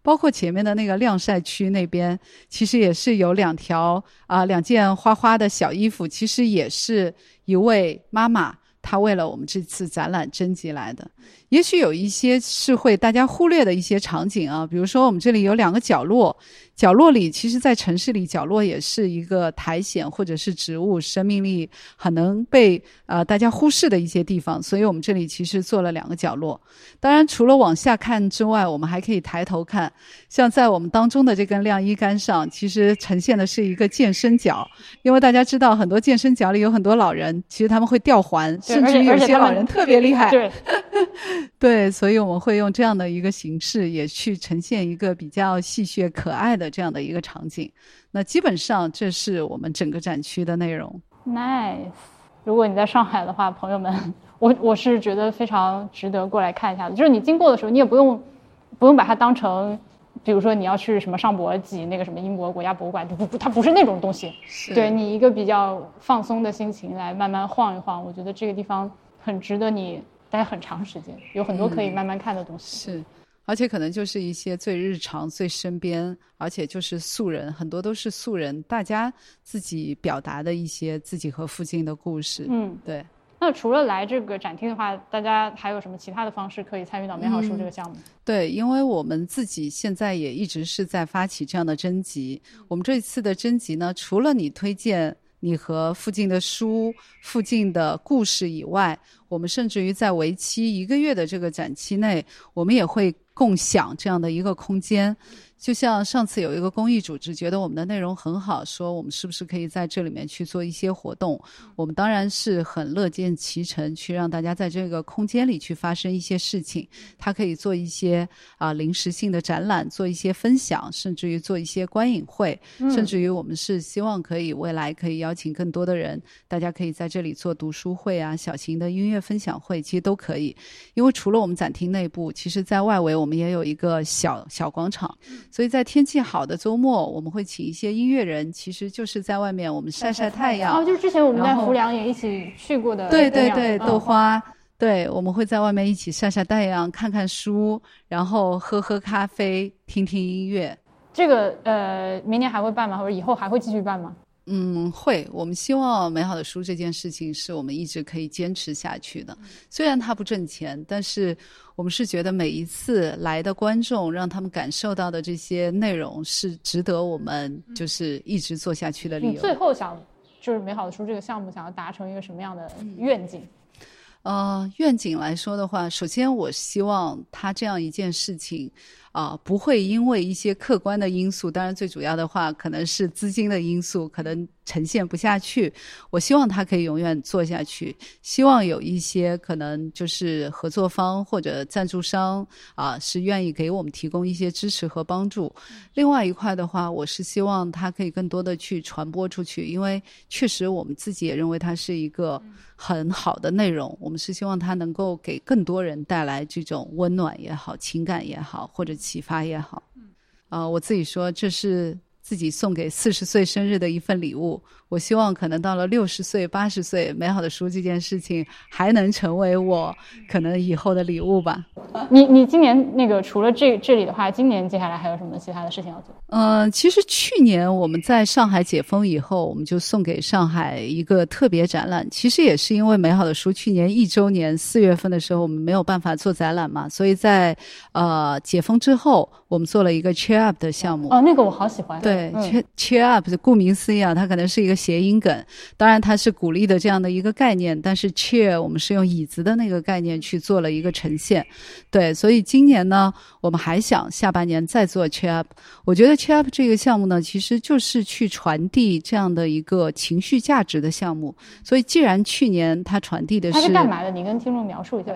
包括前面的那个晾晒区那边，其实也是有两条啊两件花花的小衣服，其实也是一位妈妈她为了我们这次展览征集来的。也许有一些是会大家忽略的一些场景啊，比如说我们这里有两个角落，角落里其实，在城市里角落也是一个苔藓或者是植物生命力很能被呃大家忽视的一些地方，所以我们这里其实做了两个角落。当然，除了往下看之外，我们还可以抬头看，像在我们当中的这根晾衣杆上，其实呈现的是一个健身角，因为大家知道很多健身角里有很多老人，其实他们会吊环，甚至有些老人特别厉害。对。对，所以我们会用这样的一个形式，也去呈现一个比较戏谑可爱的这样的一个场景。那基本上这是我们整个展区的内容。Nice，如果你在上海的话，朋友们，我我是觉得非常值得过来看一下的。就是你经过的时候，你也不用不用把它当成，比如说你要去什么上博挤那个什么英国国家博物馆，不不，它不是那种东西。对你一个比较放松的心情来慢慢晃一晃，我觉得这个地方很值得你待很长时间，有很多可以慢慢看的东西。是。而且可能就是一些最日常、最身边，而且就是素人，很多都是素人，大家自己表达的一些自己和附近的故事。嗯，对。那除了来这个展厅的话，大家还有什么其他的方式可以参与到美好书这个项目？对，因为我们自己现在也一直是在发起这样的征集。我们这次的征集呢，除了你推荐你和附近的书、附近的故事以外，我们甚至于在为期一个月的这个展期内，我们也会。共享这样的一个空间。就像上次有一个公益组织觉得我们的内容很好，说我们是不是可以在这里面去做一些活动？我们当然是很乐见其成，去让大家在这个空间里去发生一些事情。它可以做一些啊临时性的展览，做一些分享，甚至于做一些观影会，甚至于我们是希望可以未来可以邀请更多的人，大家可以在这里做读书会啊、小型的音乐分享会，其实都可以。因为除了我们展厅内部，其实在外围我们也有一个小小广场。所以在天气好的周末，我们会请一些音乐人，其实就是在外面我们晒晒太阳。哦，就是之前我们在浮梁也一起去过的。对对对，豆花，对，我们会在外面一起晒晒太阳，看看书，然后喝喝咖啡，听听音乐。这个呃，明年还会办吗？或者以后还会继续办吗？嗯，会。我们希望美好的书这件事情是我们一直可以坚持下去的。虽然它不挣钱，但是我们是觉得每一次来的观众让他们感受到的这些内容是值得我们就是一直做下去的理由。你最后想就是美好的书这个项目想要达成一个什么样的愿景？呃，愿景来说的话，首先我希望他这样一件事情。啊，不会因为一些客观的因素，当然最主要的话可能是资金的因素，可能呈现不下去。我希望它可以永远做下去，希望有一些可能就是合作方或者赞助商啊，是愿意给我们提供一些支持和帮助。另外一块的话，我是希望它可以更多的去传播出去，因为确实我们自己也认为它是一个很好的内容。我们是希望它能够给更多人带来这种温暖也好，情感也好，或者。启发也好，啊，我自己说这是自己送给四十岁生日的一份礼物。我希望可能到了六十岁、八十岁，美好的书这件事情还能成为我可能以后的礼物吧。你你今年那个除了这这里的话，今年接下来还有什么其他的事情要做？嗯，其实去年我们在上海解封以后，我们就送给上海一个特别展览。其实也是因为美好的书去年一周年四月份的时候，我们没有办法做展览嘛，所以在呃解封之后，我们做了一个 Cheer Up 的项目。哦，那个我好喜欢。对，Cheer Cheer Up，顾名思义啊，它可能是一个。谐音梗，当然它是鼓励的这样的一个概念，但是 cheer 我们是用椅子的那个概念去做了一个呈现，对，所以今年呢，我们还想下半年再做 cheer up。我觉得 cheer up 这个项目呢，其实就是去传递这样的一个情绪价值的项目。所以既然去年它传递的是，它是干嘛的？你跟听众描述一下。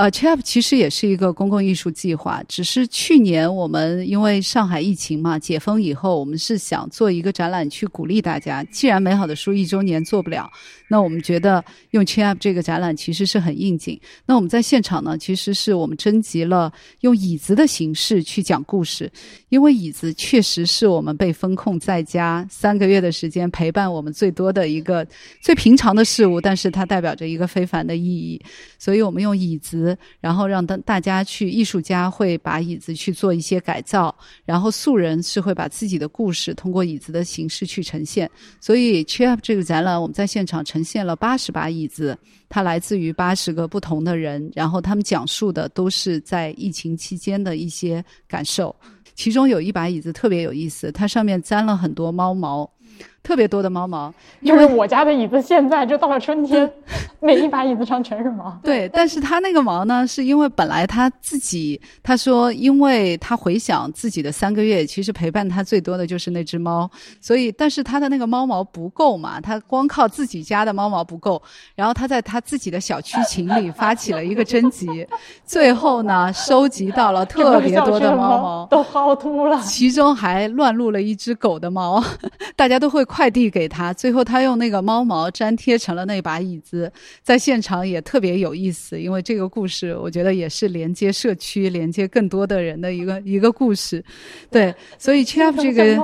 呃，Chap 其实也是一个公共艺术计划，只是去年我们因为上海疫情嘛，解封以后，我们是想做一个展览去鼓励大家。既然美好的书一周年做不了，那我们觉得用 Chap 这个展览其实是很应景。那我们在现场呢，其实是我们征集了用椅子的形式去讲故事，因为椅子确实是我们被封控在家三个月的时间陪伴我们最多的一个最平常的事物，但是它代表着一个非凡的意义，所以我们用椅子。然后让大大家去，艺术家会把椅子去做一些改造，然后素人是会把自己的故事通过椅子的形式去呈现。所以，Cheer Up 这个展览，我们在现场呈现了八十把椅子，它来自于八十个不同的人，然后他们讲述的都是在疫情期间的一些感受。其中有一把椅子特别有意思，它上面粘了很多猫毛。特别多的猫毛，因为我家的椅子，现在就到了春天，每一把椅子上全是毛。对，但是他那个毛呢，是因为本来他自己，他说，因为他回想自己的三个月，其实陪伴他最多的就是那只猫，所以，但是他的那个猫毛不够嘛，他光靠自己家的猫毛不够，然后他在他自己的小区群里发起了一个征集，最后呢，收集到了特别多的猫毛，都薅秃了，其中还乱入了一只狗的毛。大家都会快递给他，最后他用那个猫毛粘贴成了那把椅子，在现场也特别有意思，因为这个故事我觉得也是连接社区、连接更多的人的一个一个故事。对，所以 c h a f 这个。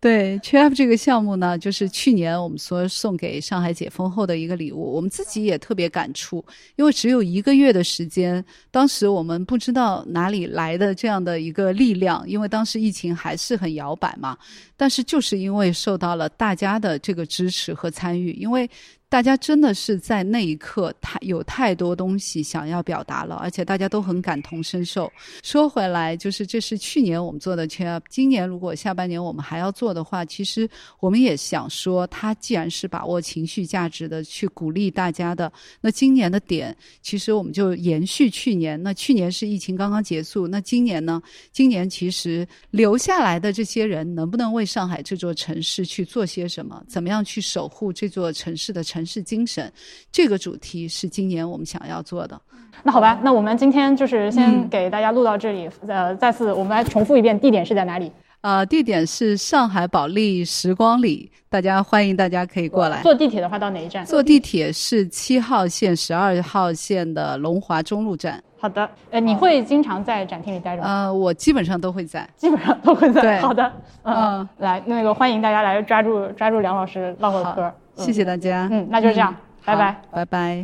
对 c h f 这个项目呢，就是去年我们说送给上海解封后的一个礼物，我们自己也特别感触，因为只有一个月的时间，当时我们不知道哪里来的这样的一个力量，因为当时疫情还是很摇摆嘛，但是就是因为受到了大家的这个支持和参与，因为。大家真的是在那一刻太有太多东西想要表达了，而且大家都很感同身受。说回来，就是这是去年我们做的去今年如果下半年我们还要做的话，其实我们也想说，它既然是把握情绪价值的去鼓励大家的，那今年的点其实我们就延续去年。那去年是疫情刚刚结束，那今年呢？今年其实留下来的这些人能不能为上海这座城市去做些什么？怎么样去守护这座城市的城？城市精神，这个主题是今年我们想要做的。那好吧，那我们今天就是先给大家录到这里。呃，再次我们来重复一遍，地点是在哪里？呃，地点是上海保利时光里，大家欢迎大家可以过来。坐地铁的话到哪一站？坐地铁是七号线、十二号线的龙华中路站。好的，呃，你会经常在展厅里待着吗？呃，我基本上都会在，基本上都会在。对，好的，嗯，来，那个欢迎大家来抓住抓住梁老师唠会嗑。谢谢大家。嗯，那就这样，拜拜，拜拜。